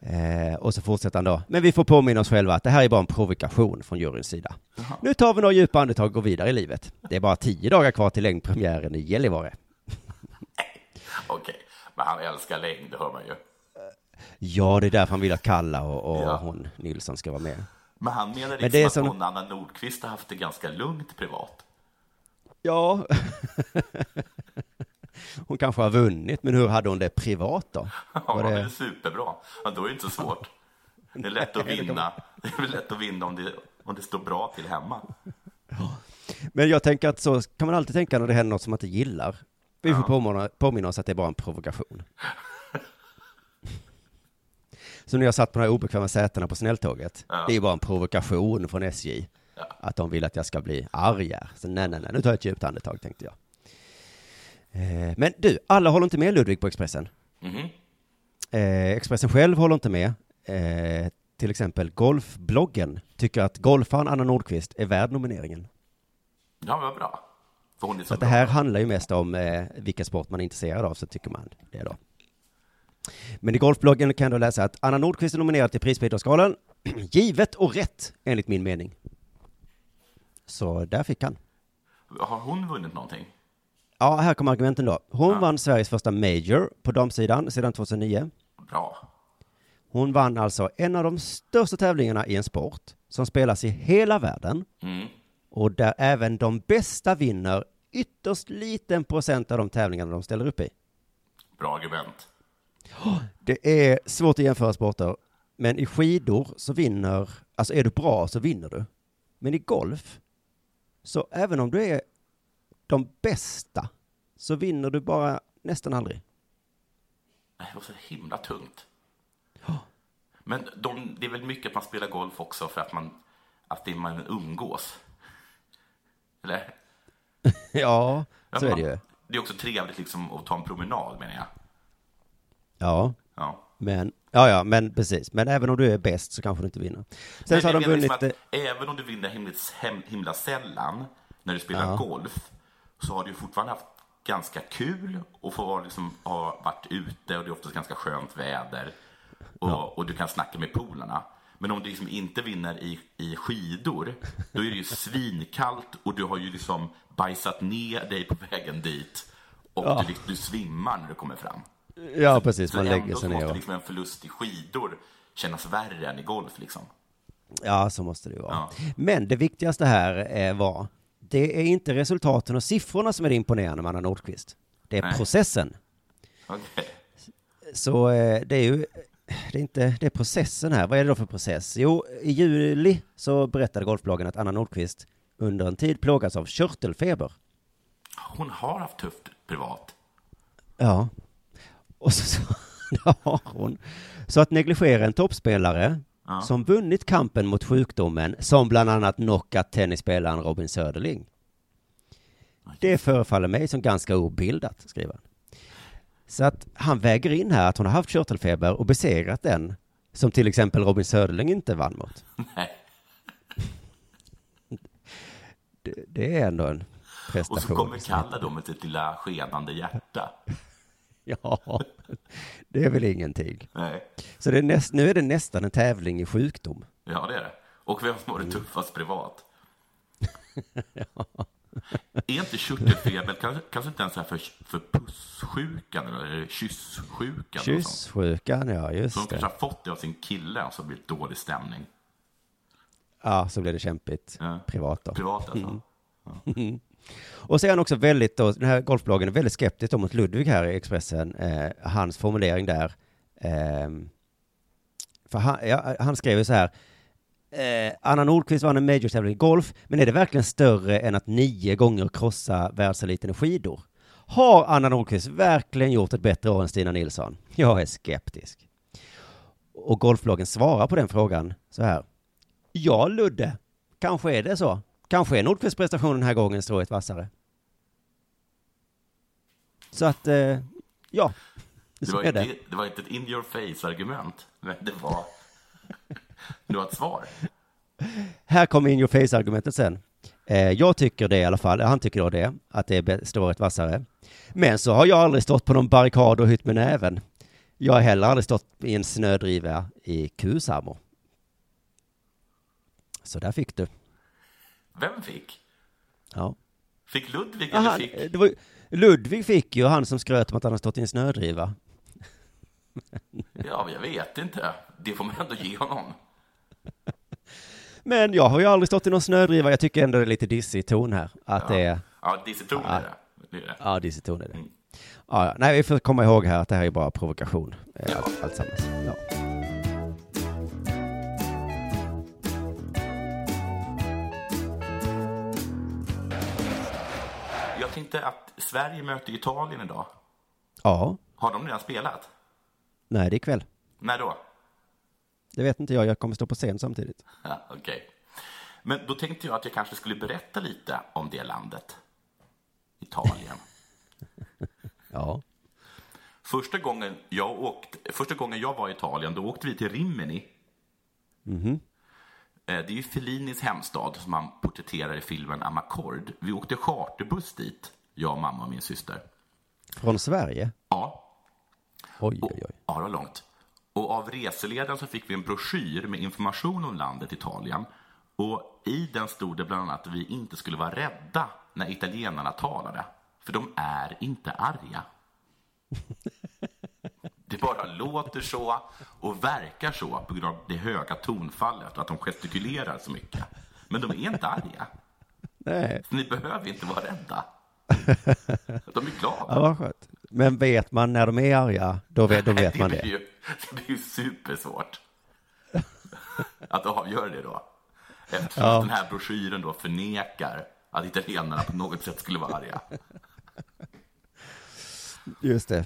Eh, och så fortsätter han då. Men vi får påminna oss själva att det här är bara en provokation från juryns sida. Jaha. Nu tar vi några djupa andetag och går vidare i livet. Det är bara tio dagar kvar till längdpremiären i Gällivare. Okej, men han älskar längd, det hör man ju. Ja, det är därför han vill att Kalla och, och Ja. hon Nilsson ska vara med. Men han menar Men liksom det är att som- hon, Anna Nordqvist, har haft det ganska lugnt privat. Ja. hon kanske har vunnit, men hur hade hon det privat då? Ja, Var det det- är superbra. Ja, då är det inte så svårt. Det är lätt att vinna. Det är lätt att vinna om det, om det står bra till hemma. Men jag tänker att så kan man alltid tänka när det händer något som man inte gillar. Vi får påminna, påminna oss att det är bara en provokation. Så när jag satt på de här obekväma sätena på snälltåget, Ja. det är bara en provokation från SJ. Ja. Att de vill att jag ska bli arg här. Så nej, nej, nej, nu tar jag ett djupt andetag, tänkte jag. Eh, Men du, alla håller inte med Ludvig på Expressen. Mhm. Eh, Expressen själv håller inte med. Eh, till exempel Golfbloggen tycker att golfaren Anna Nordqvist är värd nomineringen. Ja, vad bra. För hon är så, Så att det bra. här handlar ju mest om eh, vilka sport man är intresserad av, så tycker man det då. Men i Golfbloggen kan då läsa att Anna Nordqvist är nominerad till pris på Idrottsgalan. Givet och rätt, enligt min mening. Så där fick han. Har hon vunnit någonting? Ja, här kommer argumenten då. Hon Ja. vann Sveriges första Major på damsidan sedan 2009. Bra. Hon vann alltså en av de största tävlingarna i en sport som spelas i hela världen Mm. och där även de bästa vinner ytterst liten procent av de tävlingarna de ställer upp i. Bra argument. Det är svårt att jämföra sporter, men i skidor så vinner, alltså är du bra så vinner du. Men i golf, så även om du är de bästa, så vinner du bara nästan aldrig. Det var så himla tungt. Men de, det är väl mycket att man spelar golf också för att man, att det är man umgås. Eller? Ja, så är det ju. Det är också trevligt liksom att ta en promenad, menar jag. Ja, Ja. men, ja, ja, men precis. Men även om du är bäst så kanske du inte vinner. Sen så har de vunnit, liksom eh, att även om du vinner himla, hem, himla sällan när du spelar Ja. golf, så har du fortfarande haft ganska kul och få vara liksom, ha varit ute och det är oftast ganska skönt väder och, och du kan snacka med polarna. Men om du liksom inte vinner i, i skidor, då är det ju svinkallt och du har ju liksom bajsat ner dig på vägen dit och Ja. du, du svimmar när du kommer fram. Ja precis, man ändå lägger sig ner måste och, liksom en förlust i skidor kännas värre än i golf liksom. ja, så måste det ju vara. Ja. Men det viktigaste här eh, var, det är inte resultaten och siffrorna som är det imponerande med Anna Nordqvist. Det är Nej. processen. Okej. Så eh, det är ju, det är inte, det är processen här. Vad är det då för process? Jo, i juli så berättade Golfbloggen att Anna Nordqvist under en tid plågas av körtelfeber. Hon har haft tufft privat. Ja. Och så, så det har hon. Så att negligera en toppspelare Ja. som vunnit kampen mot sjukdomen, som bland annat knockat tennisspelaren Robin Söderling. Det förefaller mig som ganska obildat, skriver han. Så att han väger in här att hon har haft körtelfeber och besegrat den, som till exempel Robin Söderling inte vann mot. Nej. Det, det är ändå en Och så prestation. kommer Kalle då med sitt lilla skenande hjärta. Ja, det är väl ingenting. Nej. Så det är näst, nu är det nästan en tävling i sjukdom. Ja, det är det. Och vem som har det tuffast privat? Är inte körtelfeber kanske, kanske inte ens för, för pussjukan eller kysssjukan? och sånt? Kyssjukan, ja Så de just kanske det. har fått det av sin kille, så blir det dålig stämning. Ja, så blev det kämpigt Ja. privat då. Privat alltså. Och så är han också väldigt, då, den här golfbloggen är väldigt skeptisk då mot Ludvig här i Expressen, eh, hans formulering där. Eh, för han, ja, han skrev ju så här, eh, Anna Nordqvist vann en major i golf, men är det verkligen större än att nio gånger krossa världseliten i skidor? Har Anna Nordqvist verkligen gjort ett bättre år än Stina Nilsson? Jag är skeptisk. Och golfbloggen svarar på den frågan så här. Ja, Ludde, kanske är det så. Kanske är Nordqvists prestation den här gången strået vassare. Så att, eh, ja, Det var, det. inte, det var inte ett in your face-argument, men det var, det var ett svar. Här kommer in your face-argumentet sen. Eh, jag tycker det i alla fall, han tycker då det, att det är strået vassare. Men så har jag aldrig stått på någon barrikad och hytt med näven. Jag har heller aldrig stått i en snödriva i Kusamo. Så där fick du. Vem fick? Ja. Fick Ludvig Ja, eller han, fick... det var, Ludvig fick ju han som skröt om att han har stått i en snödriva. Ja, jag vet inte. Det får man ändå ge honom. Men jag har ju aldrig stått i någon snödriva. Jag tycker ändå det är lite dissig ton här. Att det är, Ja, är det. det, är det. ja, dissig ton är det. Ja, ja, nej, vi får komma ihåg här att det här är bara provokation. Eh, Allt, alltsammans. Ja. Tänkte att Sverige möter Italien idag. ja, Har de redan spelat? nej, det är ikväll. När då? Det vet inte jag. Jag kommer stå på scen samtidigt. Ja, Okej. Men då tänkte jag att jag kanske skulle berätta lite om det landet. Italien. Ja. Första gången jag, åkte, första gången jag var i Italien, då åkte vi till Rimini. Mhm. Eh, Det är ju Fellinis hemstad som han porträtterar i filmen Amakord. Vi åkte charterbuss dit, jag, mamma och min syster. Från Sverige? Ja, Oj, oj, oj. ja det var långt. Och av reseledaren så fick vi en broschyr med information om landet Italien. Och i den stod det bland annat att vi inte skulle vara rädda när italienarna talade. För de är inte arga. Det bara låter så och verkar så på grund av det höga tonfallet och att de gestikulerar så mycket. Men de är inte arga. Nej, Så ni behöver inte vara rädda. De är glada. ja, vad skönt. Men vet man när de är arga, då vet, då vet man blir det. Ju, det blir ju supersvårt att avgöra det då. Eftersom Ja. att den här broschyren då förnekar att italienarna på något sätt skulle vara arga. Just det.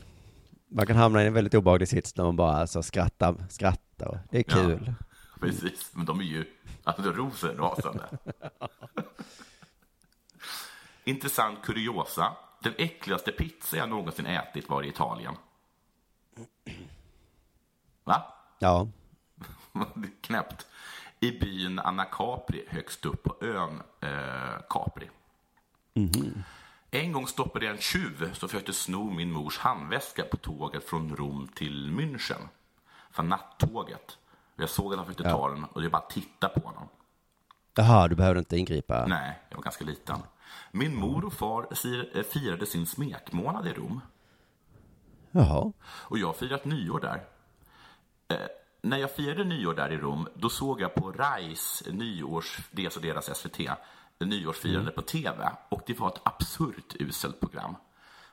Man kan hamna i en väldigt obehaglig sits när man bara alltså skrattar, skrattar. Det är Ja. kul. Precis, men de är ju alltså rosenrasande. Intressant kuriosa. Den äckligaste pizza jag någonsin ätit var i Italien. Va? Ja. Knäppt. I byn Anna Capri högst upp på ön eh, Capri. En gång stoppade jag en tjuv som försökte sno min mors handväska på tåget från Rom till München. För nattåget. Jag såg att han försökte ta den och jag bara tittade på honom. Jaha, du behövde inte ingripa. Nej, jag var ganska liten. Min mor och far eh, firade sin smekmånad i Rom. Jaha. Och jag har firat nyår där. Eh, när jag firade nyår där i Rom, då såg jag på RAIs nyårs, är alltså deras SVT, nyårsfirande på TV. Och det var ett absurt uselt program.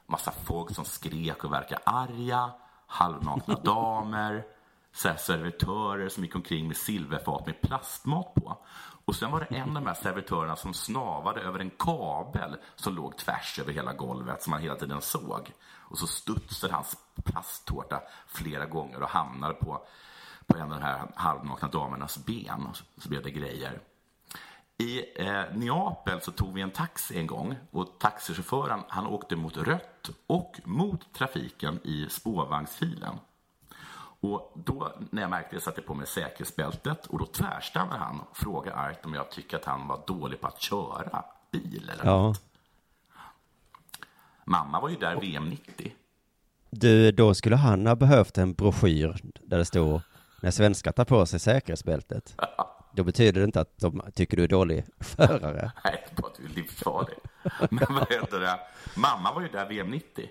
Massa folk som skrek och verkade arga, halvnakna damer, så servitörer som gick omkring med silverfat med plastmat på. Och sen var det en av de här servitörerna som snavade över en kabel som låg tvärs över hela golvet som man hela tiden såg. Och så studsade hans plasttårta flera gånger och hamnade på, på en av de här halvnakna damernas ben. Och så, så blev det grejer. I eh, Neapel så tog vi en taxi en gång och taxichauffören han åkte mot rött och mot trafiken i spårvagnsfilen. Och då när jag märkte det satte jag på mig säkerhetsbältet och då tvärstannade han och frågade argt om jag tycker att han var dålig på att köra bil eller Ja. något. Mamma var ju där VM 90. Du, då skulle han ha behövt en broschyr där det stod när svenskar tar på sig säkerhetsbältet. Då betyder det inte att de tycker du är dålig förare. Nej, bara att du är livsfarlig. Men vad heter det? Mamma var ju där VM 90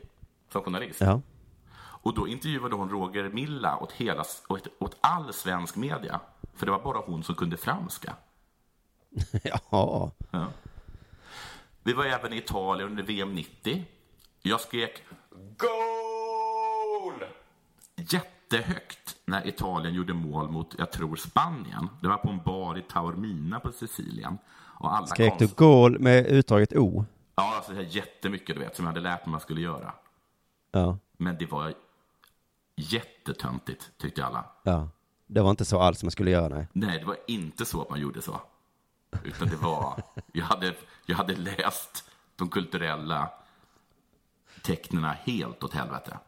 som journalist. Ja. Och då intervjuade hon Roger Milla åt, hela, åt, åt all svensk media. För det var bara hon som kunde franska. Jaha. Ja. Vi var även i Italien under VM 90. Jag skrek GOL! Jättehögt när Italien gjorde mål mot, jag tror, Spanien. Det var på en bar i Taormina på Sicilien. Och alla Skrek du konst- gål med uttaget O? Ja, alltså jättemycket, du vet, som jag hade lärt mig man skulle göra. Ja. Men det var jättetöntigt, tyckte alla. Ja. Det var inte så alls man skulle göra, nej. Nej, det var inte så att man gjorde så. Utan det var, jag hade, jag hade läst de kulturella tecknena helt åt helvete.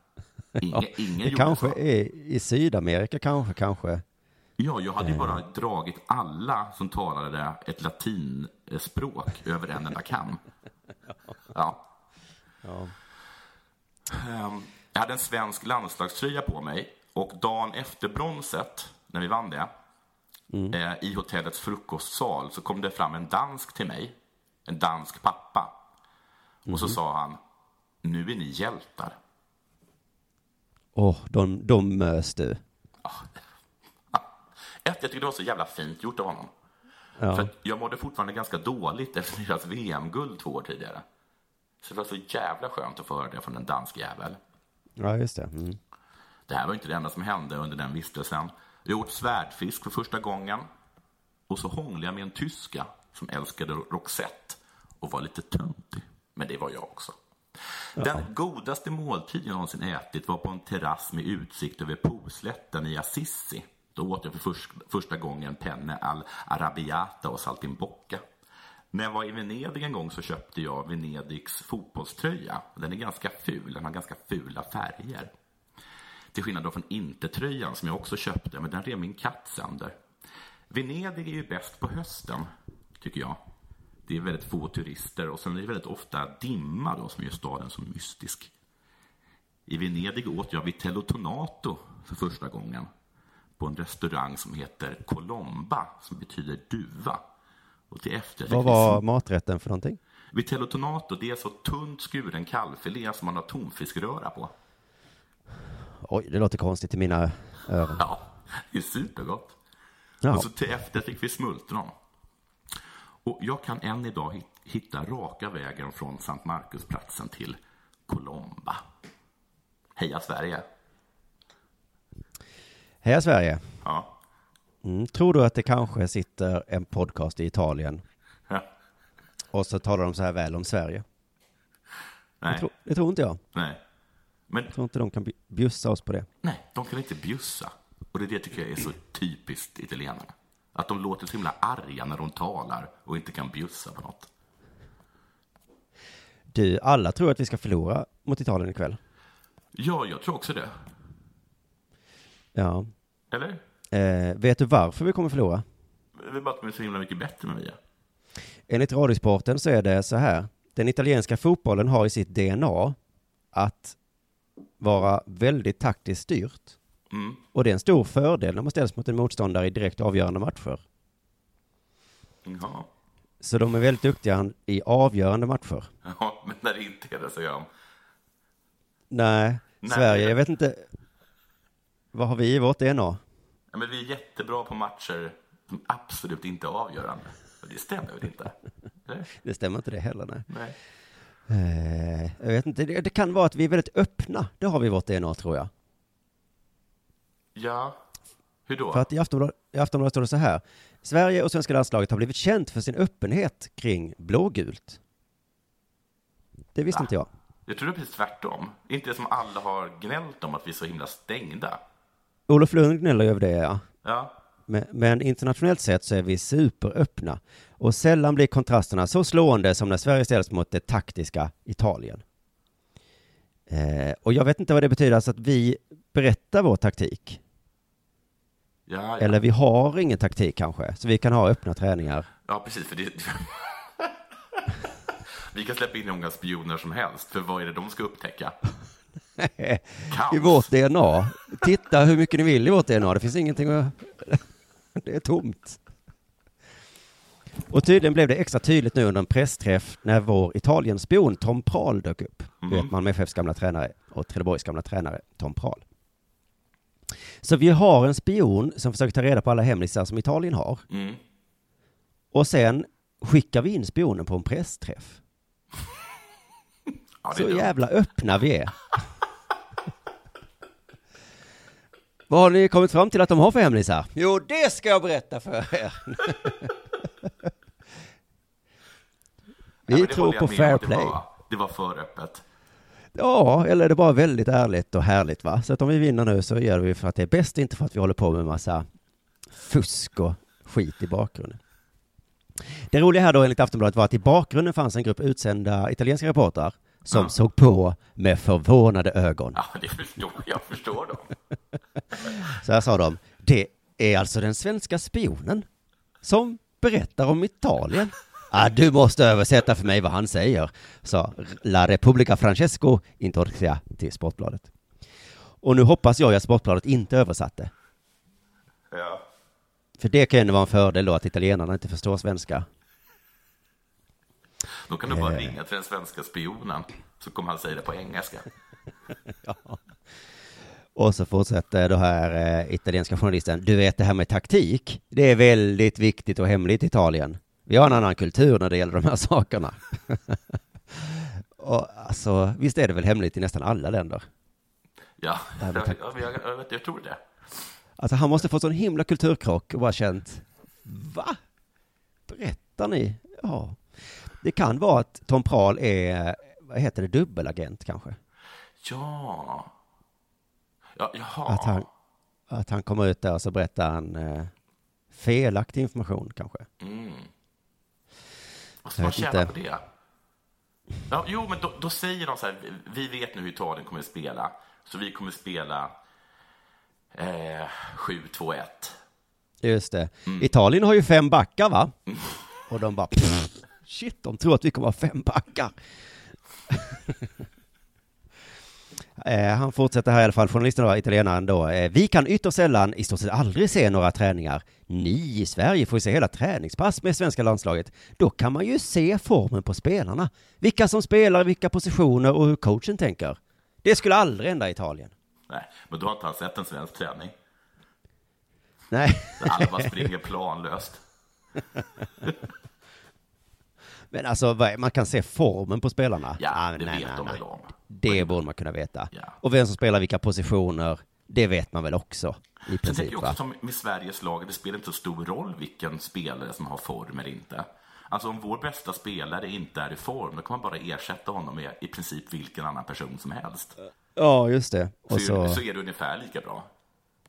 Ingen, ingen Det kanske så. är i Sydamerika, kanske, kanske. Ja, jag hade ju bara dragit alla som talade ett latinspråk över en enda kam. Ja. Ehm, Jag hade en svensk landslagströja på mig och dagen efter bronset, när vi vann det, eh, i hotellets frukostsal så kom det fram en dansk till mig, en dansk pappa. Och så sa han, nu är ni hjältar. Åh, de, de mös du. Ett, jag tycker det var så jävla fint gjort av honom. Ja. För jag mådde fortfarande ganska dåligt efter deras VM-guld två år tidigare. Så det var så jävla skönt att få höra det från en dansk jävel. Ja, just det. Mm. Det här var inte det enda som hände under den vistelsen. Jag åt svärdfisk för första gången. Och så hånglade jag med en tyska som älskade Roxette och var lite töntig. Men det var jag också. Den godaste måltid jag någonsin ätit var på en terrass med utsikt över Poslätten i Assisi. Då åt jag för först, första gången penne al arabiata och saltimbocca. När jag var i Venedig en gång så köpte jag Venedigs fotbollströja. Den är ganska ful, den har ganska fula färger. Till skillnad då från Intertröjan som jag också köpte, men den rev min katt sönder. Venedig är ju bäst på hösten, tycker jag. Det är väldigt få turister och sen är det väldigt ofta dimma då som gör staden så mystisk. I Venedig åt jag Vitello Tonato för första gången på en restaurang som heter Colomba, som betyder duva. Och till efterrätt Vad var maträtten för någonting? Vitello Tonato, det är så tunt skuren kalvfilé som man har tonfiskröra på. Oj, det låter konstigt i mina öron. Ja, det är supergott. Jaha. Och så till efter fick vi smultron. Och jag kan än idag hit- hitta raka vägen från Sankt Markusplatsen till Colomba. Heja Sverige! Heja Sverige! Ja. Mm. Tror du att det kanske sitter en podcast i Italien ja. och så talar de så här väl om Sverige? Det Nej, tror, det tror inte jag. nej. Men Jag tror inte de kan bj- bjussa oss på det. nej, de kan inte bjussa. Och det det tycker jag är så typiskt italienarna. Att de låter så himla arga när de talar och inte kan bjussa på något. Du, alla tror att vi ska förlora mot Italien ikväll. Ja, jag tror också det. Ja. Eller? Eh, vet du varför vi kommer förlora? Det är bara att de är så himla mycket bättre än vi är. Enligt Radiosporten så är det så här. Den italienska fotbollen har i sitt DNA att vara väldigt taktiskt styrt. Mm. Och det är en stor fördel när man ställs mot en motståndare i direkt avgörande matcher. Jaha. Så de är väldigt duktiga i avgörande matcher. Ja, men när det inte är det så gör de. Nej, Nej. Sverige, jag vet inte. Vad har vi i vårt DNA? Ja, men vi är jättebra på matcher som absolut inte är avgörande. Och det stämmer väl inte? Eller? Det stämmer inte det heller, nej. Nej. Eh, jag vet inte, det, det kan vara att vi är väldigt öppna. Det har vi i vårt DNA, tror jag. Ja, hur då? För att i Aftonbladet, i Aftonbladet står det så här. Sverige och svenska landslaget har blivit känt för sin öppenhet kring blågult. Det visste Va? inte jag. Jag tror det är precis tvärtom. Inte som alla har gnällt om att vi är så himla stängda. Olof Lund gnäller över det, ja. Ja, Men, men internationellt sett så är vi superöppna. Och sällan blir kontrasterna så slående som när Sverige ställs mot det taktiska Italien. Eh, och jag vet inte vad det betyder, alltså att vi berättar vår taktik. ja, ja. Eller vi har ingen taktik kanske, så vi kan ha öppna träningar. ja precis. För det... vi kan släppa in hur många spioner som helst, för vad är det de ska upptäcka? I vårt DNA. Titta hur mycket ni vill i vårt DNA. Det finns ingenting att... Det är tomt. Och tydligen blev det extra tydligt nu under en pressträff när vår Italienspion Tom Prahl dök upp. Du vet, Malmö FFs gamla tränare och Trelleborgs gamla tränare Tom Prahl. Så vi har en spion som försöker ta reda på alla hemlisar som Italien har. Mm. Och sen skickar vi in spionen på en pressträff. Ja, Så dumt. jävla öppna vi är. Vad har ni kommit fram till att de har för hemlisar? Jo, det ska jag berätta för er. Vi det tror på fair om. Det play. var- Det var för öppet. Ja, eller är det bara väldigt ärligt och härligt va? Så att om vi vinner nu så gör vi för att det är bäst, inte för att vi håller på med massa fusk och skit i bakgrunden. Det roliga här då enligt Aftonbladet var att i bakgrunden fanns en grupp utsända italienska reportrar som Ja. såg på med förvånade ögon. Ja, det förstår jag. förstår dem. Så här sa de, det är alltså den svenska spionen som berättar om Italien. Ah, du måste översätta för mig vad han säger, sa La Repubblica Francesco Intorcia till Sportbladet. Och nu hoppas jag att Sportbladet inte översatte. Ja. För det kan ju vara en fördel då att italienarna inte förstår svenska. Då kan du bara Eh. ringa till den svenska spionen, så kommer han säga det på engelska. Och så fortsätter då här eh, italienska journalisten, du vet det här med taktik, det är väldigt viktigt och hemligt i Italien. Vi har en annan kultur när det gäller de här sakerna. och alltså, visst är det väl hemligt i nästan alla länder? Ja, jag, jag, jag, jag, tror det. Alltså han måste få sån himla kulturkrock och bara känt, va? Berättar ni? Ja. Det kan vara att Tom Prahl är, vad heter det, dubbelagent kanske? Ja. Ja, jaha. Att han, att han kommer ut där och så berättar han eh, felaktig information kanske. Mm. Vad ska Jag man tjäna på det? Ja, jo, men då, då säger de så här, vi vet nu hur Italien kommer att spela, så vi kommer att spela eh, 7-2-1. Just det. Italien har ju fem backar va? Och de bara, "Pff, shit, de tror att vi kommer ha fem backar. eh, han fortsätter här i alla fall, journalisten då, italienaren då. Eh, vi kan ytterst sällan, i stort sett aldrig se några träningar. Ni i Sverige får ju se hela träningspass med svenska landslaget. Då kan man ju se formen på spelarna. Vilka som spelar, vilka positioner och hur coachen tänker. Det skulle aldrig hända i Italien. Nej, men då har inte han sett en svensk träning. Nej. Där alla bara springer planlöst. Men alltså, man kan se formen på spelarna. Ja, Ah, det nej, vet nej, de väl om. Det borde man kunna veta. Ja. Och vem som spelar vilka positioner, det vet man väl också i Sen tänker princip jag också som med Sveriges lag, det spelar inte så stor roll vilken spelare som har form eller inte. Alltså om vår bästa spelare inte är i form, då kan man bara ersätta honom med i princip vilken annan person som helst. Ja, just det. Och så, så, så är det ungefär lika bra.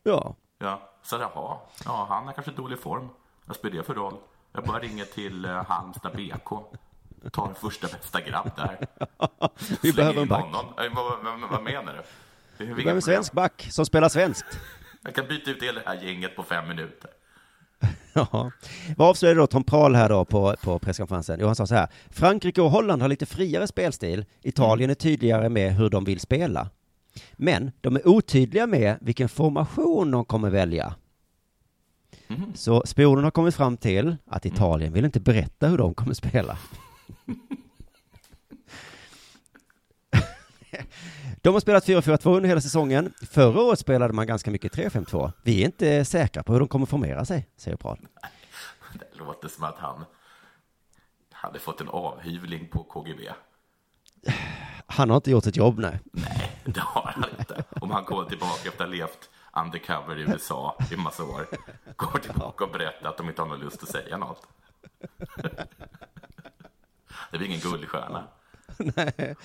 ja. Ja, så jaha, ja, han är kanske dålig form. Vad spelar det för roll? Jag bara ringer till uh, Halmstad BK. Tar första bästa grabb där. Vi Slänger behöver en back. Eh, vad, vad, vad menar du? Vi behöver en svensk back som spelar svenskt. Jag kan byta ut hela det här gänget på fem minuter. Ja. Vad avslöjade då Tom Prahl här då på, på presskonferensen? Jo, han sa så här. Frankrike och Holland har lite friare spelstil. Italien är tydligare med hur de vill spela. Men de är otydliga med vilken formation de kommer välja. Mhm. Så spionen har kommit fram till att Italien vill inte berätta hur de kommer spela. De har spelat 4-4-2 under hela säsongen. Förra året spelade man ganska mycket 3-5-2. Vi är inte säkra på hur de kommer formera sig, säger Prahl. Det låter som att han hade fått en avhyvling på KGB. Han har inte gjort ett jobb, nej. Nej, det har han inte. Om han kommer tillbaka efter att ha levt undercover i USA i massa år. Kommer tillbaka och berättar att de inte har någon lust att säga något. Det blir ingen guldstjärna. nej,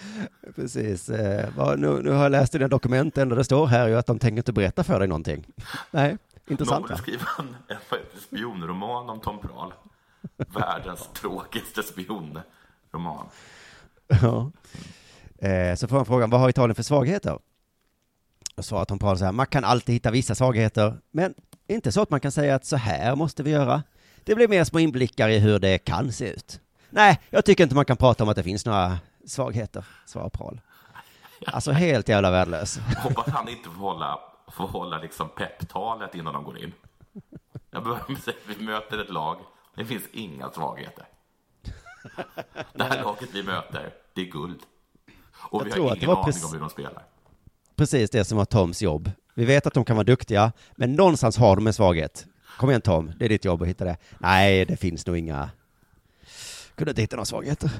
precis. Eh, nu, nu har jag läst dina dokument, det enda det står här är att de tänker inte berätta för dig någonting. Nej, Någon intressant va? skriva en, en spionroman om Tom Prahl. Världens tråkigaste spionroman. Ja. Eh, så får han frågan, vad har Italien för svagheter? Och svarar Tom Prahl så här, man kan alltid hitta vissa svagheter, men inte så att man kan säga att så här måste vi göra. Det blir mer små inblickar i hur det kan se ut. Nej, jag tycker inte man kan prata om att det finns några svagheter, svarar Prahl. Alltså helt jävla värdelös. Hoppas han inte får hålla, får hålla liksom pepptalet innan de går in. Jag behöver säga, vi möter ett lag Det finns inga svagheter. Det här laget vi möter, det är guld. Och Jag vi har att ingen aning om hur de spelar. Precis det som var Toms jobb. Vi vet att de kan vara duktiga, men någonstans har de en svaghet. Kom igen Tom, det är ditt jobb att hitta det. Nej, det finns nog inga... Kunde inte hitta några svagheter.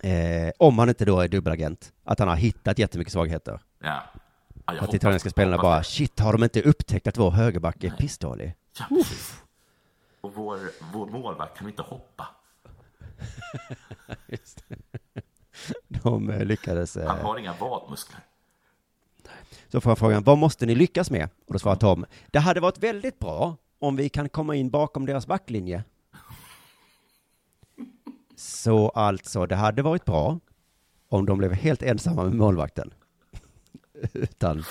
Eh, om han inte då är dubbelagent. Att han har hittat jättemycket svagheter. Ja. Ja, Att italienska spelarna bara, det. shit, har de inte upptäckt att vår högerback är pissdålig? Ja, precis. Och vår, vår målvakt kan inte hoppa. De eh, lyckades... Han Eh, har inga vadmuskler. Så får han frågan, vad måste ni lyckas med? Och då svarar Tom, det hade varit väldigt bra om vi kan komma in bakom deras backlinje. Så alltså, det hade varit bra om de blev helt ensamma med målvakten. utan,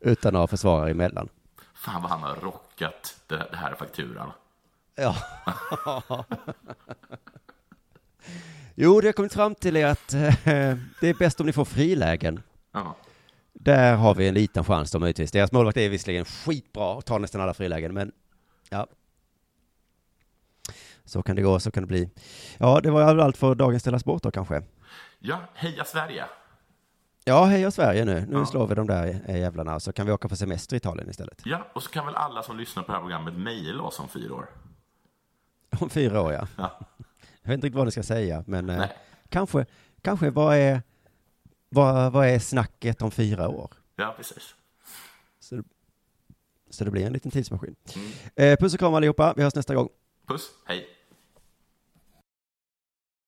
utan några försvarare emellan. Fan vad han har rockat det det här fakturan. Ja. jo, det har kommit fram till är att eh, det är bäst om ni får frilägen. Ja. Där har vi en liten chans då möjligtvis. Deras målvakt är visserligen skitbra och tar nästan alla frilägen, men ja. Så kan det gå, så kan det bli. Ja, det var allt för dagens Della Sport då kanske. ja, heja Sverige! Ja, heja Sverige nu. Nu Ja. slår vi de där eh, jävlarna, så kan vi åka på semester i Italien istället. Ja, och så kan väl alla som lyssnar på det här programmet mejla oss om fyra år. Om fyra år, ja. Ja. Jag vet inte riktigt vad ni ska säga, men eh, kanske, kanske vad är, vad, vad är snacket om fyra år? Ja, precis. Så, det- så det blir en liten tidsmaskin. Mm. Eh, puss och kram allihopa, vi hörs nästa gång. Puss, hej!